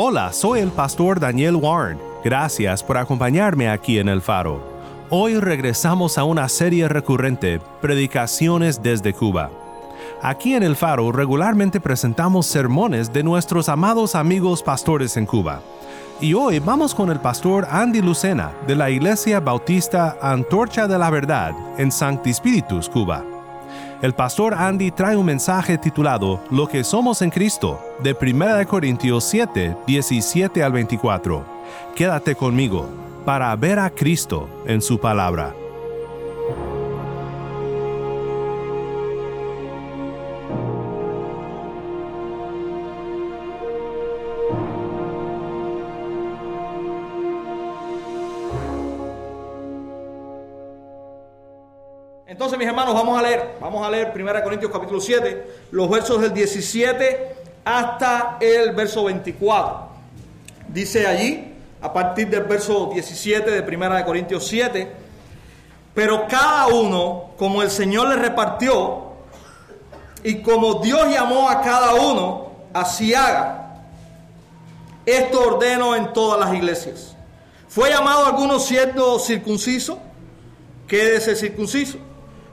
Hola, soy el pastor Daniel Warren. Gracias por acompañarme aquí en El Faro. Hoy regresamos a una serie recurrente, Predicaciones desde Cuba. Aquí en El Faro regularmente presentamos sermones de nuestros amados amigos pastores en Cuba. Y hoy vamos con el pastor Andy Lucena de la Iglesia Bautista Antorcha de la Verdad en Sancti Spiritus, Cuba. El pastor Andy trae un mensaje titulado Lo que somos en Cristo, de 1 Corintios 7, 17 al 24. Quédate conmigo para ver a Cristo en su palabra. Vamos a leer 1 Corintios capítulo 7, los versos del 17 hasta el verso 24. Dice allí, a partir del verso 17 de 1 Corintios 7, pero cada uno, como el Señor le repartió, y como Dios llamó a cada uno, así haga. Esto ordeno en todas las iglesias. ¿Fue llamado alguno siendo circunciso? Quédese circunciso.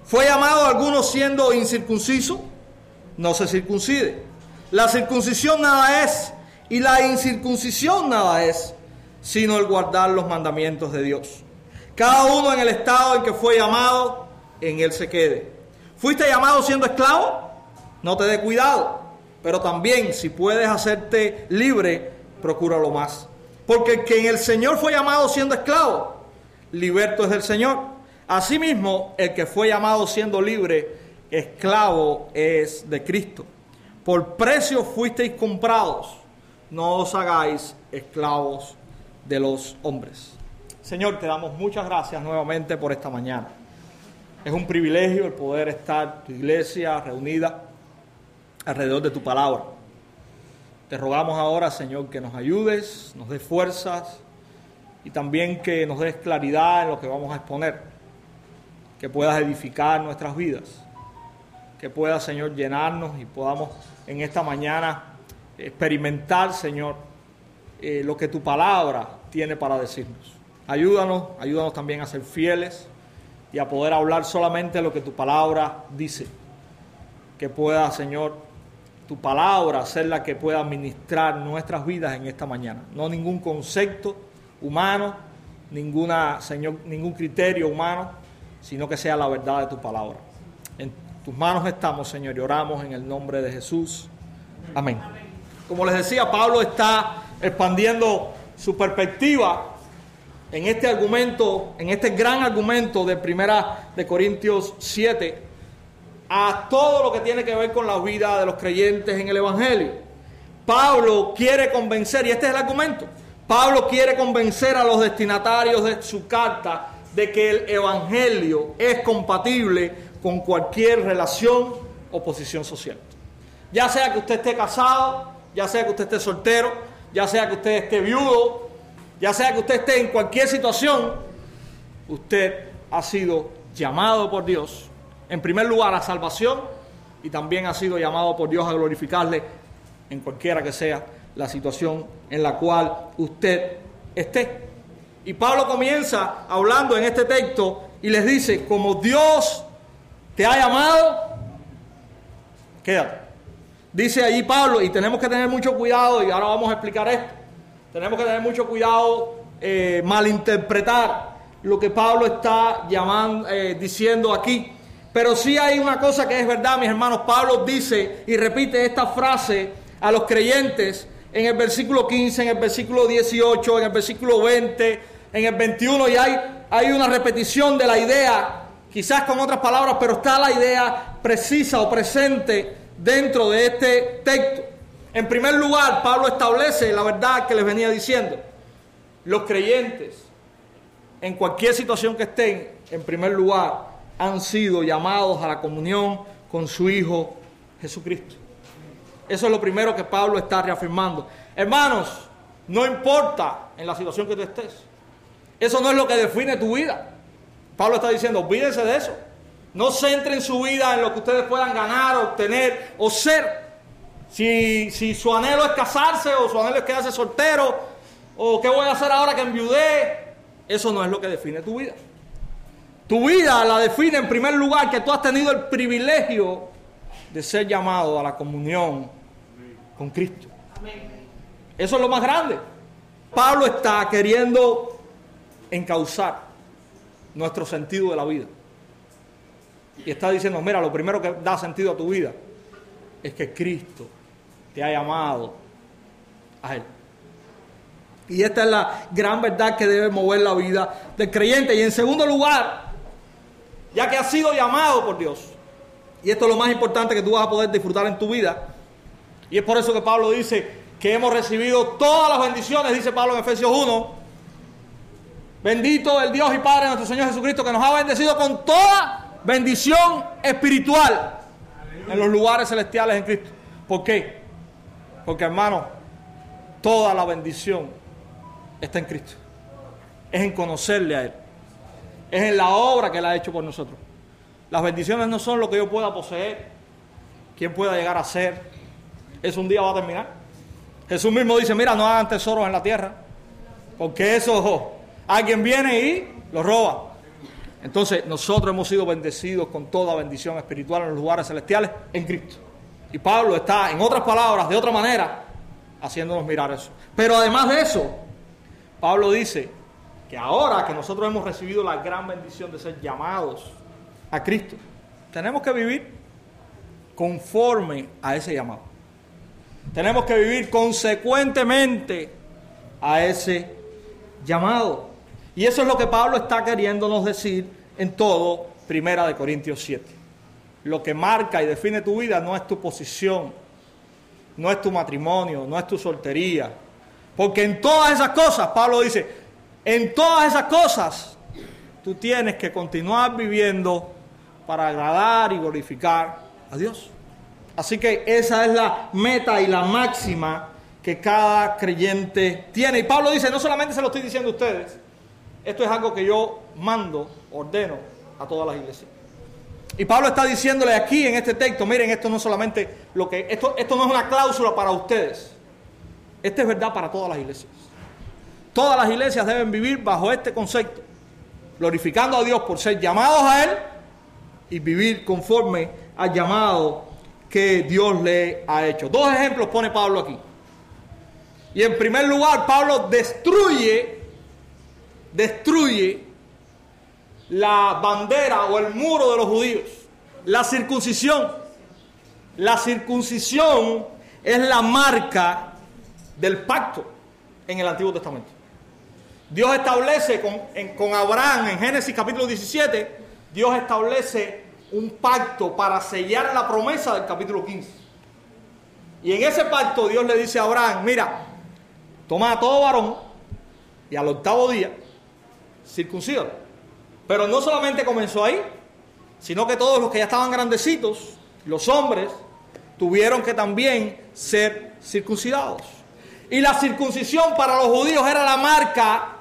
¿Fue llamado alguno siendo incircunciso? No se circuncide. La circuncisión nada es y la incircuncisión nada es, sino el guardar los mandamientos de Dios. Cada uno en el estado en que fue llamado, en él se quede. ¿Fuiste llamado siendo esclavo? No te dé cuidado. Pero también si puedes hacerte libre, procúralo más. Porque el que en el Señor fue llamado siendo esclavo, liberto es del Señor. Asimismo, el que fue llamado siendo libre, esclavo es de Cristo. Por precio fuisteis comprados, no os hagáis esclavos de los hombres. Señor, te damos muchas gracias nuevamente por esta mañana. Es un privilegio el poder estar tu iglesia reunida alrededor de tu palabra. Te rogamos ahora, Señor, que nos ayudes, nos des fuerzas y también que nos des claridad en lo que vamos a exponer que puedas edificar nuestras vidas, que puedas, Señor, llenarnos y podamos en esta mañana experimentar, Señor, eh, lo que tu palabra tiene para decirnos. Ayúdanos, ayúdanos también a ser fieles y a poder hablar solamente lo que tu palabra dice. Que pueda, Señor, tu palabra ser la que pueda administrar nuestras vidas en esta mañana. No ningún concepto humano, ninguna, Señor, ningún criterio humano, sino que sea la verdad de tu palabra. En tus manos estamos, Señor, y oramos en el nombre de Jesús. Amén. Como les decía, Pablo está expandiendo su perspectiva en este argumento, en este gran argumento de Primera de Corintios 7, a todo lo que tiene que ver con la vida de los creyentes en el Evangelio. Pablo quiere convencer, y este es el argumento, Pablo quiere convencer a los destinatarios de su carta de que el Evangelio es compatible con cualquier relación o posición social. Ya sea que usted esté casado, ya sea que usted esté soltero, ya sea que usted esté viudo, ya sea que usted esté en cualquier situación, usted ha sido llamado por Dios, en primer lugar a salvación, y también ha sido llamado por Dios a glorificarle en cualquiera que sea la situación en la cual usted esté. Y Pablo comienza hablando en este texto y les dice, como Dios te ha llamado, quédate. Dice allí Pablo, y tenemos que tener mucho cuidado, y ahora vamos a explicar esto, tenemos que tener mucho cuidado eh, malinterpretar lo que Pablo está llamando, eh, diciendo aquí. Pero sí hay una cosa que es verdad, mis hermanos. Pablo dice y repite esta frase a los creyentes en el versículo 15, en el versículo 18, en el versículo 20, en el 21 y hay, hay una repetición de la idea quizás con otras palabras, pero está la idea precisa o presente dentro de este texto. En primer lugar, Pablo establece la verdad que les venía diciendo. Los creyentes, en cualquier situación que estén, en primer lugar, han sido llamados a la comunión con su Hijo Jesucristo. Eso es lo primero que Pablo está reafirmando. Hermanos, no importa en la situación que tú estés. Eso no es lo que define tu vida. Pablo está diciendo, olvídense de eso. No centren su vida en lo que ustedes puedan ganar, obtener o ser. Si, si su anhelo es casarse o su anhelo es quedarse soltero o qué voy a hacer ahora que enviudé, eso no es lo que define tu vida. Tu vida la define en primer lugar que tú has tenido el privilegio de ser llamado a la comunión con Cristo. Eso es lo más grande. Pablo está queriendo encauzar nuestro sentido de la vida. Y está diciendo, mira, lo primero que da sentido a tu vida es que Cristo te ha llamado a Él. Y esta es la gran verdad que debe mover la vida del creyente. Y en segundo lugar, ya que has sido llamado por Dios, y esto es lo más importante que tú vas a poder disfrutar en tu vida, y es por eso que Pablo dice que hemos recibido todas las bendiciones, dice Pablo en Efesios 1, bendito el Dios y Padre nuestro Señor Jesucristo, que nos ha bendecido con toda bendición espiritual en los lugares celestiales en Cristo. ¿Por qué? Porque hermano, toda la bendición está en Cristo. Es en conocerle a Él. Es en la obra que Él ha hecho por nosotros. Las bendiciones no son lo que yo pueda poseer, quién pueda llegar a ser. Eso un día va a terminar. Jesús mismo dice, mira, no hagan tesoros en la tierra, porque eso alguien viene y lo roba. Entonces nosotros hemos sido bendecidos con toda bendición espiritual en los lugares celestiales en Cristo. Y Pablo está, en otras palabras, de otra manera, haciéndonos mirar eso. Pero además de eso, Pablo dice que ahora que nosotros hemos recibido la gran bendición de ser llamados a Cristo, tenemos que vivir conforme a ese llamado. Tenemos que vivir consecuentemente a ese llamado. Y eso es lo que Pablo está queriéndonos decir en todo Primera de Corintios 7. Lo que marca y define tu vida no es tu posición, no es tu matrimonio, no es tu soltería. Porque en todas esas cosas, Pablo dice, en todas esas cosas tú tienes que continuar viviendo para agradar y glorificar a Dios. Así que esa es la meta y la máxima que cada creyente tiene. Y Pablo dice, no solamente se lo estoy diciendo a ustedes, esto es algo que yo mando, ordeno a todas las iglesias. Y Pablo está diciéndole aquí en este texto, miren, esto no solamente lo que, esto, esto no es una cláusula para ustedes, esto es verdad para todas las iglesias. Todas las iglesias deben vivir bajo este concepto, glorificando a Dios por ser llamados a Él y vivir conforme al llamado que Dios le ha hecho. Dos ejemplos pone Pablo aquí. Y en primer lugar, Pablo destruye, destruye la bandera o el muro de los judíos, la circuncisión. La circuncisión es la marca del pacto en el Antiguo Testamento. Dios establece con, con Abraham en Génesis capítulo 17, Dios establece un pacto para sellar la promesa del capítulo 15. Y en ese pacto Dios le dice a Abraham, mira, toma a todo varón y al octavo día circuncídalo. Pero no solamente comenzó ahí, sino que todos los que ya estaban grandecitos, los hombres, tuvieron que también ser circuncidados. Y la circuncisión para los judíos era la marca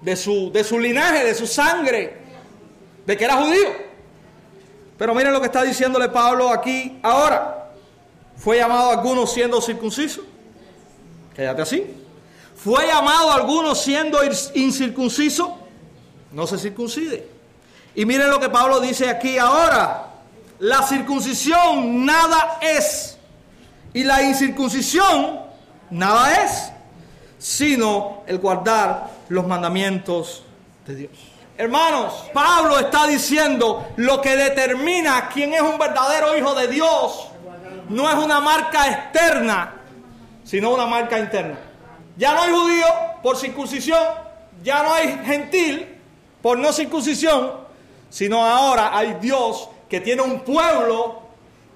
de su, de su linaje, de su sangre, de que era judío. Pero miren lo que está diciéndole Pablo aquí ahora. Fue llamado a algunos siendo circunciso. Quédate así. Fue llamado a algunos siendo incircunciso. No se circuncide. Y miren lo que Pablo dice aquí ahora. La circuncisión nada es. Y la incircuncisión nada es. Sino el guardar los mandamientos de Dios. Hermanos, Pablo está diciendo lo que determina quién es un verdadero hijo de Dios. No es una marca externa, sino una marca interna. Ya no hay judío por circuncisión, ya no hay gentil por no circuncisión, sino ahora hay Dios que tiene un pueblo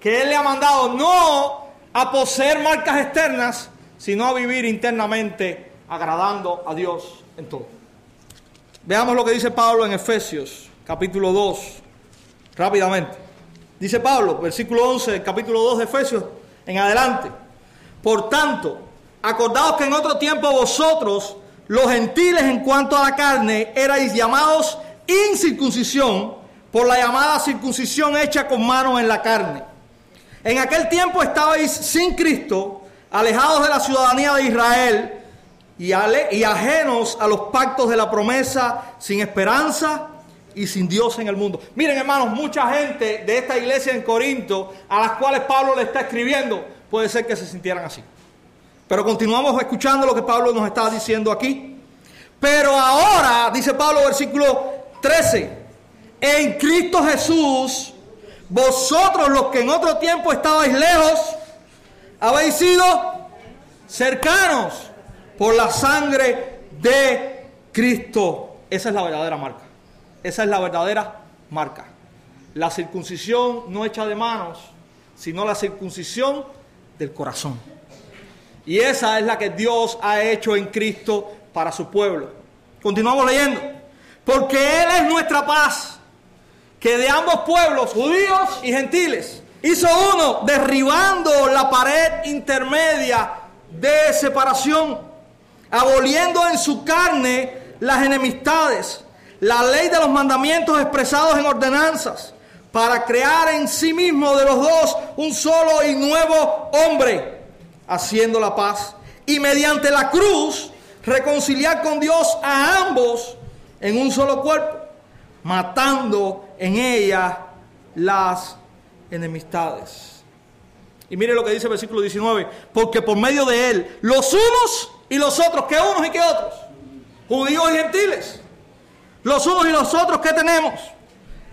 que Él le ha mandado no a poseer marcas externas, sino a vivir internamente agradando a Dios en todo. Veamos lo que dice Pablo en Efesios capítulo 2, rápidamente. Dice Pablo, versículo 11, capítulo 2 de Efesios, en adelante. Por tanto, acordaos que en otro tiempo vosotros, los gentiles en cuanto a la carne, erais llamados incircuncisión por la llamada circuncisión hecha con mano en la carne. En aquel tiempo estabais sin Cristo, alejados de la ciudadanía de Israel y, y ajenos a los pactos de la promesa, sin esperanza y sin Dios en el mundo. Miren hermanos, mucha gente de esta iglesia en Corinto, a las cuales Pablo le está escribiendo, puede ser que se sintieran así. Pero continuamos escuchando lo que Pablo nos está diciendo aquí. Pero ahora, dice Pablo, versículo 13, en Cristo Jesús, vosotros los que en otro tiempo estabais lejos, habéis sido cercanos por la sangre de Cristo. Esa es la verdadera marca. Esa es la verdadera marca. La circuncisión no hecha de manos, sino la circuncisión del corazón. Y esa es la que Dios ha hecho en Cristo para su pueblo. Continuamos leyendo. Porque Él es nuestra paz, que de ambos pueblos, judíos y gentiles, hizo uno, derribando la pared intermedia de separación, aboliendo en su carne las enemistades la ley de los mandamientos expresados en ordenanzas, para crear en sí mismo de los dos un solo y nuevo hombre, haciendo la paz, y mediante la cruz reconciliar con Dios a ambos en un solo cuerpo, matando en ella las enemistades. Y mire lo que dice el versículo 19, porque por medio de él, los unos y los otros, que unos y que otros, judíos y gentiles, los unos y los otros que tenemos,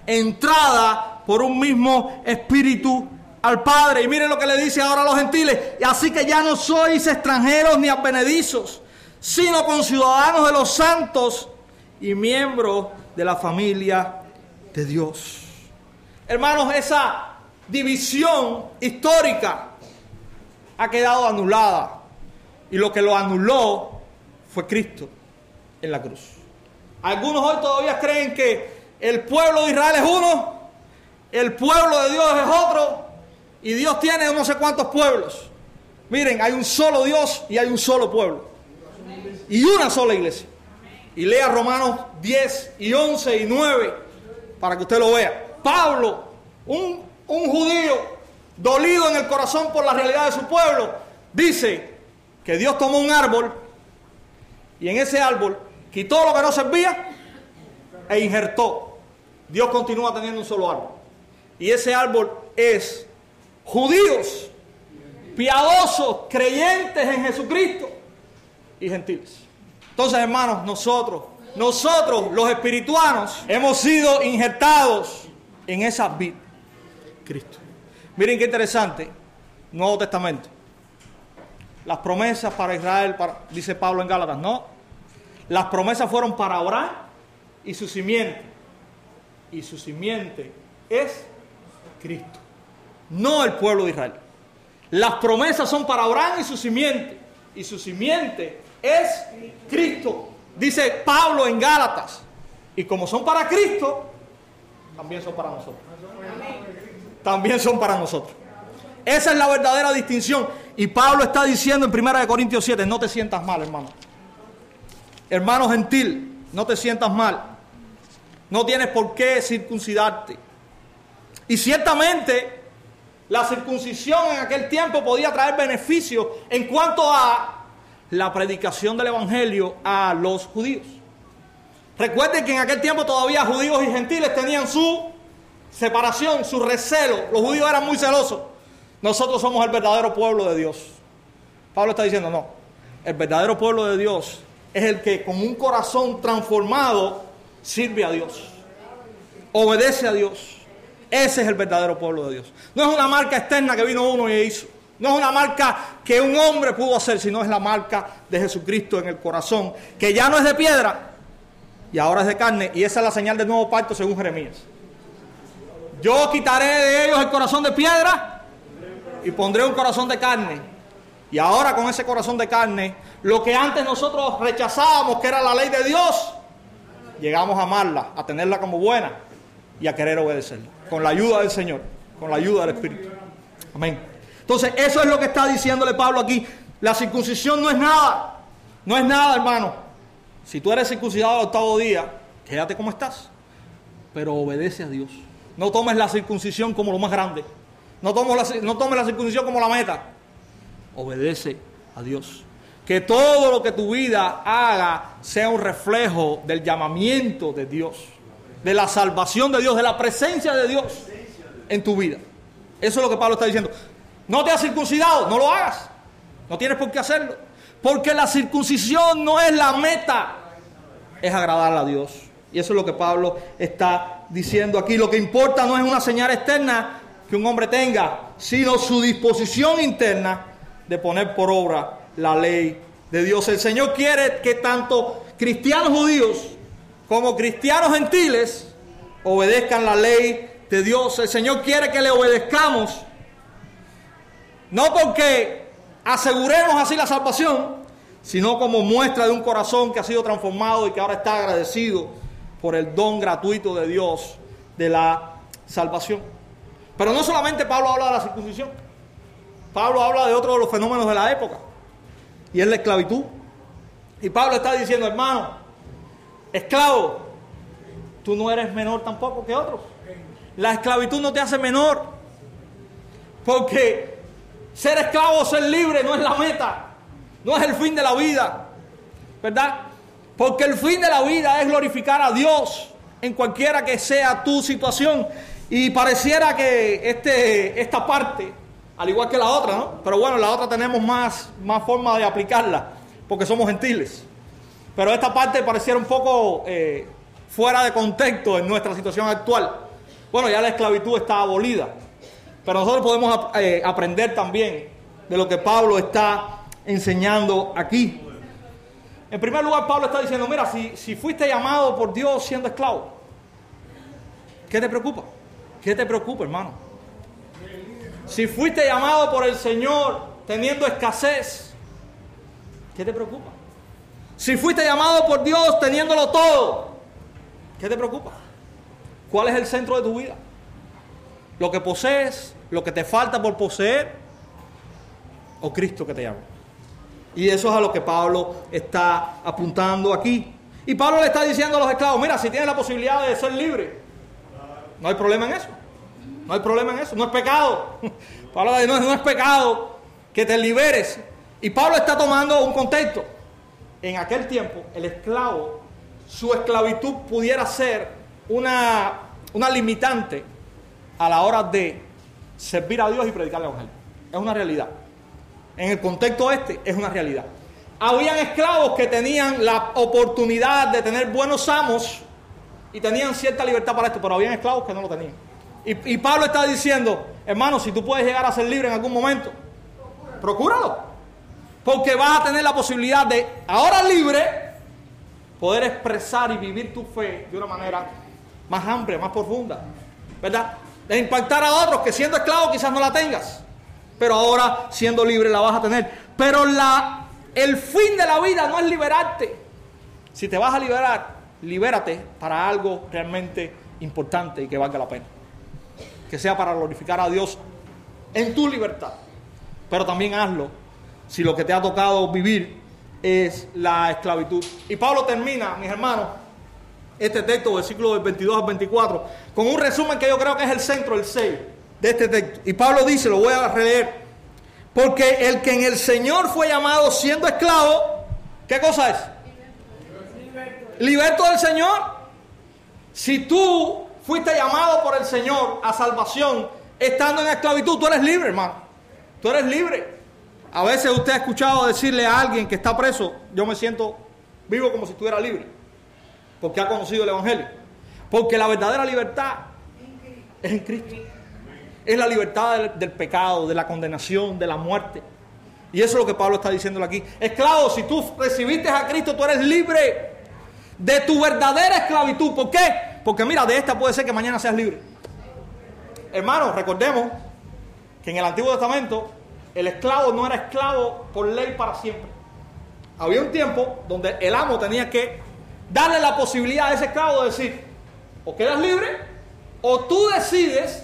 entrada por un mismo espíritu al Padre. Y miren lo que le dice ahora a los gentiles. Y así que ya no sois extranjeros ni advenedizos, sino conciudadanos de los santos y miembros de la familia de Dios. Hermanos, esa división histórica ha quedado anulada. Y lo que lo anuló fue Cristo en la cruz. Algunos hoy todavía creen que el pueblo de Israel es uno, el pueblo de Dios es otro, y Dios tiene no sé cuántos pueblos. Miren, hay un solo Dios y hay un solo pueblo. Y una sola iglesia. Y lea Romanos 10 y 11 y 9 para que usted lo vea. Pablo, un, un judío dolido en el corazón por la realidad de su pueblo, dice que Dios tomó un árbol y en ese árbol quitó lo que no servía e injertó. Dios continúa teniendo un solo árbol. Y ese árbol es judíos, piadosos, creyentes en Jesucristo y gentiles. Entonces, hermanos, nosotros, nosotros los espirituanos, hemos sido injertados en esa vida. Cristo. Miren qué interesante, Nuevo Testamento. Las promesas para Israel, dice Pablo en Gálatas, no, las promesas fueron para Abraham y su simiente. Y su simiente es Cristo, no el pueblo de Israel. Las promesas son para Abraham y su simiente. Y su simiente es Cristo. Dice Pablo en Gálatas. Y como son para Cristo, también son para nosotros. También son para nosotros. Esa es la verdadera distinción. Y Pablo está diciendo en 1 Corintios 7, no te sientas mal, hermano. Hermano gentil, no te sientas mal. No tienes por qué circuncidarte. Y ciertamente la circuncisión en aquel tiempo podía traer beneficios en cuanto a la predicación del Evangelio a los judíos. Recuerden que en aquel tiempo todavía judíos y gentiles tenían su separación, su recelo. Los judíos eran muy celosos. Nosotros somos el verdadero pueblo de Dios. Pablo está diciendo, no, el verdadero pueblo de Dios es el que con un corazón transformado sirve a Dios, obedece a Dios. Ese es el verdadero pueblo de Dios. No es una marca externa que vino uno y hizo. No es una marca que un hombre pudo hacer, sino es la marca de Jesucristo en el corazón, que ya no es de piedra y ahora es de carne. Y esa es la señal del nuevo pacto según Jeremías. Yo quitaré de ellos el corazón de piedra y pondré un corazón de carne. Y ahora con ese corazón de carne, lo que antes nosotros rechazábamos, que era la ley de Dios, llegamos a amarla, a tenerla como buena y a querer obedecerla. Con la ayuda del Señor, con la ayuda del Espíritu. Amén. Entonces, eso es lo que está diciéndole Pablo aquí. La circuncisión no es nada. No es nada, hermano. Si tú eres circuncidado al octavo día, quédate como estás. Pero obedece a Dios. No tomes la circuncisión como lo más grande. No tomes la, no tomes la circuncisión como la meta. Obedece a Dios. Que todo lo que tu vida haga sea un reflejo del llamamiento de Dios, de la salvación de Dios, de la presencia de Dios en tu vida. Eso es lo que Pablo está diciendo. No te has circuncidado, no lo hagas. No tienes por qué hacerlo. Porque la circuncisión no es la meta, es agradar a Dios. Y eso es lo que Pablo está diciendo aquí. Lo que importa no es una señal externa que un hombre tenga, sino su disposición interna de poner por obra la ley de Dios. El Señor quiere que tanto cristianos judíos como cristianos gentiles obedezcan la ley de Dios. El Señor quiere que le obedezcamos no porque aseguremos así la salvación, sino como muestra de un corazón que ha sido transformado y que ahora está agradecido por el don gratuito de Dios de la salvación. Pero no solamente Pablo habla de la circuncisión, Pablo habla de otro de los fenómenos de la época, y es la esclavitud. Y Pablo está diciendo, hermano, esclavo, tú no eres menor tampoco que otros. La esclavitud no te hace menor, porque ser esclavo o ser libre no es la meta, no es el fin de la vida, ¿verdad? Porque el fin de la vida es glorificar a Dios en cualquiera que sea tu situación. Y pareciera que este, esta parte, al igual que la otra, ¿no? Pero bueno, la otra tenemos más, más forma de aplicarla, porque somos gentiles. Pero esta parte pareciera un poco eh, fuera de contexto en nuestra situación actual. Bueno, ya la esclavitud está abolida. Pero nosotros podemos eh, aprender también de lo que Pablo está enseñando aquí. En primer lugar, Pablo está diciendo, mira, si, si fuiste llamado por Dios siendo esclavo, ¿qué te preocupa? ¿Qué te preocupa, hermano? Si fuiste llamado por el Señor teniendo escasez, ¿qué te preocupa? Si fuiste llamado por Dios teniéndolo todo, ¿qué te preocupa? ¿Cuál es el centro de tu vida? lo que posees, lo que te falta por poseer, o Cristo que te llama. Y eso es a lo que Pablo está apuntando aquí. Y Pablo le está diciendo a los esclavos, mira, si tienes la posibilidad de ser libre, no hay problema en eso. No hay problema en eso, no es pecado. Pablo dice, no, no es pecado que te liberes. Y Pablo está tomando un contexto. En aquel tiempo, el esclavo, su esclavitud pudiera ser una, una limitante a la hora de servir a Dios y predicar el Evangelio. Es una realidad. En el contexto este es una realidad. Habían esclavos que tenían la oportunidad de tener buenos amos y tenían cierta libertad para esto, pero habían esclavos que no lo tenían. Y, y Pablo está diciendo, hermano, si tú puedes llegar a ser libre en algún momento, procúralo. Porque vas a tener la posibilidad de, ahora libre, poder expresar y vivir tu fe de una manera más amplia, más profunda. ¿Verdad? de impactar a otros que siendo esclavo quizás no la tengas, pero ahora siendo libre la vas a tener. Pero la, el fin de la vida no es liberarte. Si te vas a liberar, libérate para algo realmente importante y que valga la pena. Que sea para glorificar a Dios en tu libertad. Pero también hazlo si lo que te ha tocado vivir es la esclavitud. Y Pablo termina, mis hermanos, este texto, versículo del 22 al 24, con un resumen que yo creo que es el centro, el 6 de este texto. Y Pablo dice, lo voy a releer, porque el que en el Señor fue llamado siendo esclavo, ¿qué cosa es? Liberto del Señor. Si tú fuiste llamado por el Señor a salvación, estando en esclavitud, tú eres libre, hermano. Tú eres libre. A veces usted ha escuchado decirle a alguien que está preso, yo me siento vivo como si estuviera libre porque ha conocido el Evangelio. Porque la verdadera libertad es en Cristo. Es la libertad del, pecado, de la condenación, de la muerte. Y eso es lo que Pablo está diciendo aquí. Esclavo, si tú recibiste a Cristo, tú eres libre de tu verdadera esclavitud. ¿Por qué? Porque mira, de esta puede ser que mañana seas libre. hermanos, recordemos que en el Antiguo Testamento el esclavo no era esclavo por ley para siempre. Había un tiempo donde el amo tenía que darle la posibilidad a ese esclavo de decir, o quedas libre o tú decides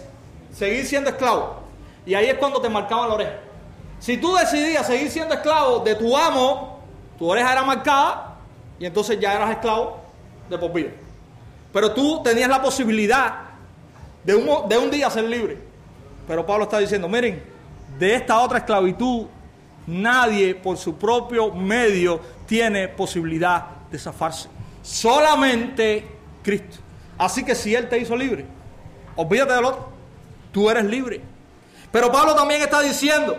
seguir siendo esclavo. Y ahí es cuando te marcaban la oreja. Si tú decidías seguir siendo esclavo de tu amo, tu oreja era marcada y entonces ya eras esclavo de por vida. Pero tú tenías la posibilidad de un, de un día ser libre. Pero Pablo está diciendo, miren, de esta otra esclavitud, nadie por su propio medio tiene posibilidad de zafarse. Solamente Cristo. Así que si Él te hizo libre, olvídate del otro, tú eres libre. Pero Pablo también está diciendo,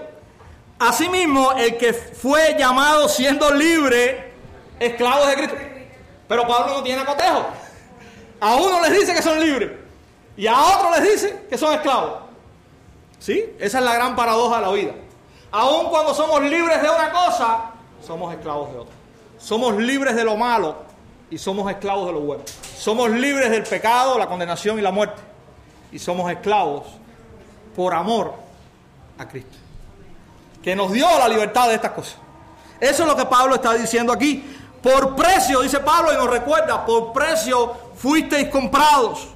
asimismo, el que fue llamado siendo libre, esclavo de Cristo. Pero Pablo no tiene cotejo. A uno les dice que son libres y a otro les dice que son esclavos. ¿Sí? Esa es la gran paradoja de la vida. Aun cuando somos libres de una cosa, somos esclavos de otra. Somos libres de lo malo y somos esclavos de lo bueno. Somos libres del pecado, la condenación y la muerte. Y somos esclavos por amor a Cristo. Que nos dio la libertad de estas cosas. Eso es lo que Pablo está diciendo aquí. Por precio, dice Pablo y nos recuerda, por precio fuisteis comprados.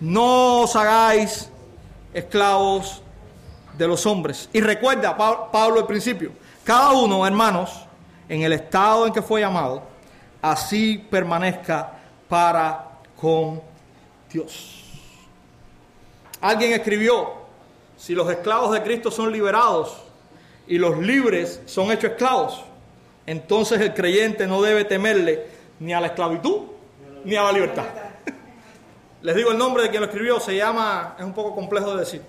No os hagáis esclavos de los hombres. Y recuerda, Pablo al principio, cada uno, hermanos, en el estado en que fue llamado, así permanezca para con Dios. Alguien escribió, si los esclavos de Cristo son liberados y los libres son hechos esclavos, entonces el creyente no debe temerle ni a la esclavitud ni a la libertad. Les digo el nombre de quien lo escribió, se llama, es un poco complejo de decir,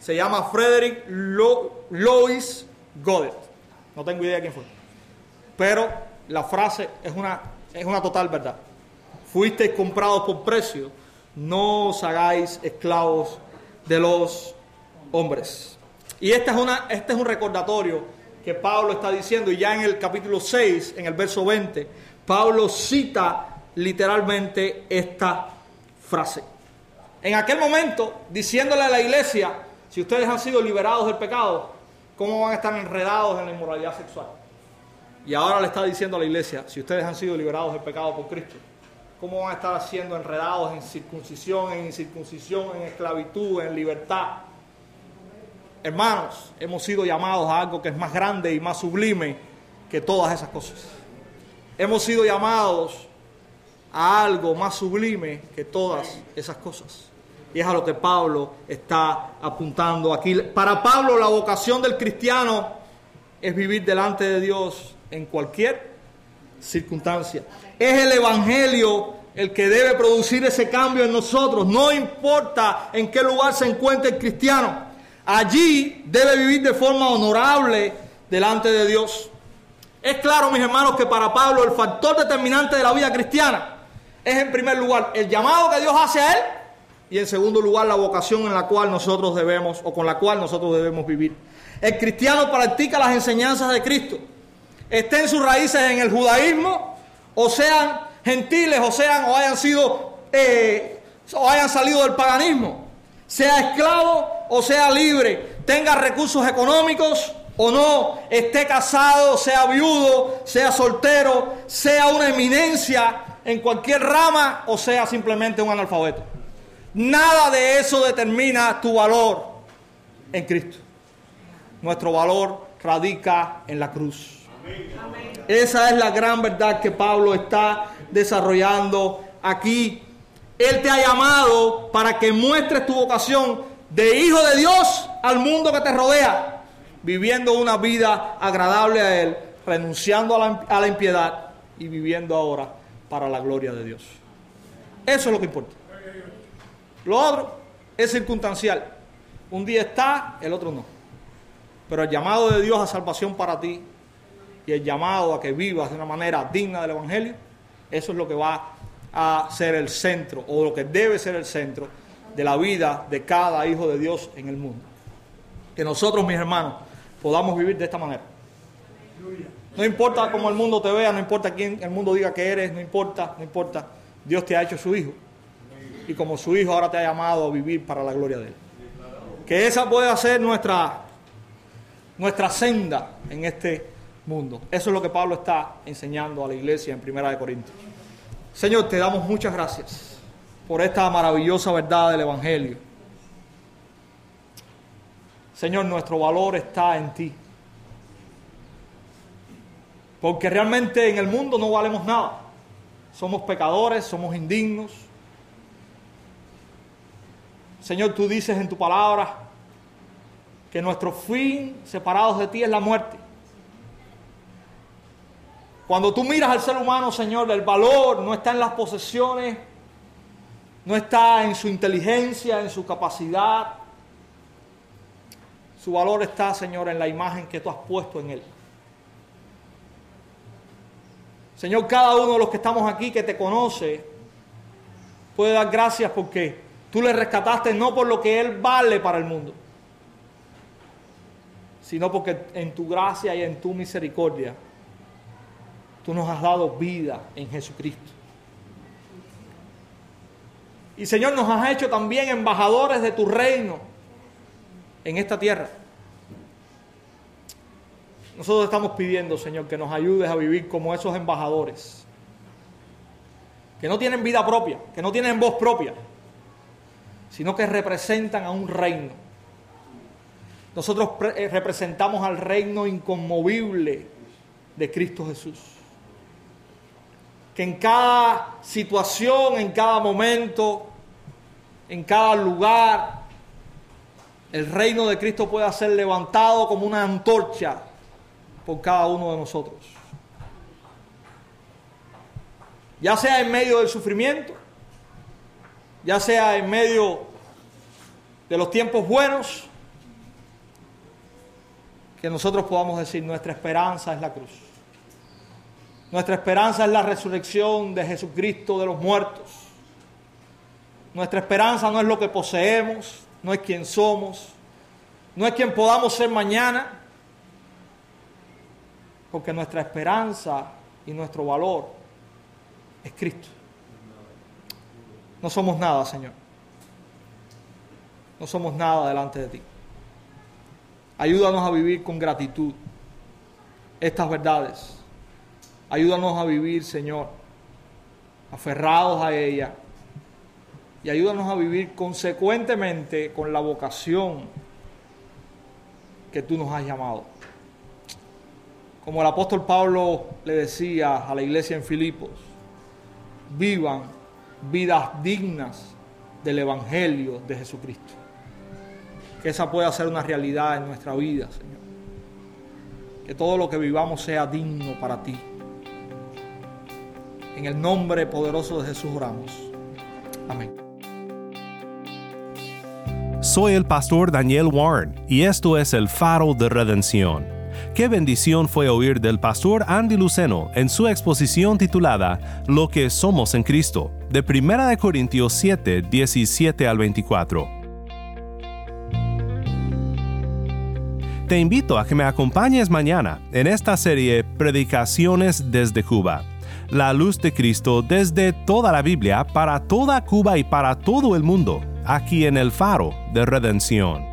se llama Frederick Lois Goddard. No tengo idea de quién fue. Pero la frase es una, es una total verdad. Fuisteis comprados por precio, no os hagáis esclavos de los hombres. Y es una, este es un recordatorio que Pablo está diciendo, y ya en el capítulo 6, en el verso 20, Pablo cita literalmente esta frase. En aquel momento, diciéndole a la iglesia, si ustedes han sido liberados del pecado, ¿cómo van a estar enredados en la inmoralidad sexual? Y ahora le está diciendo a la iglesia, si ustedes han sido liberados del pecado por Cristo, ¿cómo van a estar siendo enredados en circuncisión, en incircuncisión, en esclavitud, en libertad? Hermanos, hemos sido llamados a algo que es más grande y más sublime que todas esas cosas. Hemos sido llamados a algo más sublime que todas esas cosas. Y es a lo que Pablo está apuntando aquí. Para Pablo la vocación del cristiano es vivir delante de Dios en cualquier circunstancia. Es el Evangelio el que debe producir ese cambio en nosotros. No importa en qué lugar se encuentre el cristiano. Allí debe vivir de forma honorable delante de Dios. Es claro, mis hermanos, que para Pablo el factor determinante de la vida cristiana es en primer lugar el llamado que Dios hace a él y en segundo lugar la vocación en la cual nosotros debemos o con la cual nosotros debemos vivir. El cristiano practica las enseñanzas de Cristo. Estén sus raíces en el judaísmo, o sean gentiles, o sean, o hayan sido, eh, o hayan salido del paganismo, sea esclavo o sea libre, tenga recursos económicos o no, esté casado, sea viudo, sea soltero, sea una eminencia en cualquier rama o sea simplemente un analfabeto. Nada de eso determina tu valor en Cristo. Nuestro valor radica en la cruz. Esa es la gran verdad que Pablo está desarrollando aquí. Él te ha llamado para que muestres tu vocación de hijo de Dios al mundo que te rodea, viviendo una vida agradable a Él, renunciando a la, impiedad y viviendo ahora para la gloria de Dios. Eso es lo que importa. Lo otro es circunstancial. Un día está, el otro no. Pero el llamado de Dios a salvación para ti y el llamado a que vivas de una manera digna del Evangelio, eso es lo que va a ser el centro, o lo que debe ser el centro de la vida de cada hijo de Dios en el mundo. Que nosotros, mis hermanos, podamos vivir de esta manera. No importa cómo el mundo te vea, no importa quién el mundo diga que eres, no importa, no importa. Dios te ha hecho su hijo. Y como su hijo ahora te ha llamado a vivir para la gloria de Él. Que esa pueda ser nuestra, nuestra senda en este mundo. Eso es lo que Pablo está enseñando a la iglesia en Primera de Corintios. Señor, te damos muchas gracias por esta maravillosa verdad del Evangelio. Señor, nuestro valor está en ti. Porque realmente en el mundo no valemos nada. Somos pecadores, somos indignos. Señor, tú dices en tu palabra que nuestro fin separados de ti es la muerte. Cuando tú miras al ser humano, Señor, el valor no está en las posesiones, no está en su inteligencia, en su capacidad. Su valor está, Señor, en la imagen que tú has puesto en él. Señor, cada uno de los que estamos aquí que te conoce puede dar gracias porque tú le rescataste no por lo que Él vale para el mundo, sino porque en tu gracia y en tu misericordia tú nos has dado vida en Jesucristo. Y Señor, nos has hecho también embajadores de tu reino en esta tierra. Nosotros estamos pidiendo, Señor, que nos ayudes a vivir como esos embajadores, que no tienen vida propia, que no tienen voz propia, sino que representan a un reino. Nosotros eh, representamos al reino inconmovible de Cristo Jesús. Que en cada situación, en cada momento, en cada lugar, el reino de Cristo pueda ser levantado como una antorcha por cada uno de nosotros. Ya sea en medio del sufrimiento, ya sea en medio de los tiempos buenos, que nosotros podamos decir, nuestra esperanza es la cruz. Nuestra esperanza es la resurrección de Jesucristo de los muertos. Nuestra esperanza no es lo que poseemos, no es quien somos, no es quien podamos ser mañana, porque nuestra esperanza y nuestro valor es Cristo. No somos nada, Señor. No somos nada delante de ti. Ayúdanos a vivir con gratitud estas verdades. Ayúdanos a vivir, Señor, aferrados a ella. Y ayúdanos a vivir consecuentemente con la vocación que tú nos has llamado. Como el apóstol Pablo le decía a la iglesia en Filipos, vivan vidas dignas del Evangelio de Jesucristo. Que esa pueda ser una realidad en nuestra vida, Señor. Que todo lo que vivamos sea digno para ti. En el nombre poderoso de Jesús oramos. Amén. Soy el pastor Daniel Warren y esto es el faro de redención Qué bendición fue oír del pastor Andy Luceno en su exposición titulada Lo que somos en Cristo, de 1 Corintios 7, 17 al 24. Te invito a que me acompañes mañana en esta serie Predicaciones desde Cuba. La luz de Cristo desde toda la Biblia para toda Cuba y para todo el mundo, aquí en el faro de redención.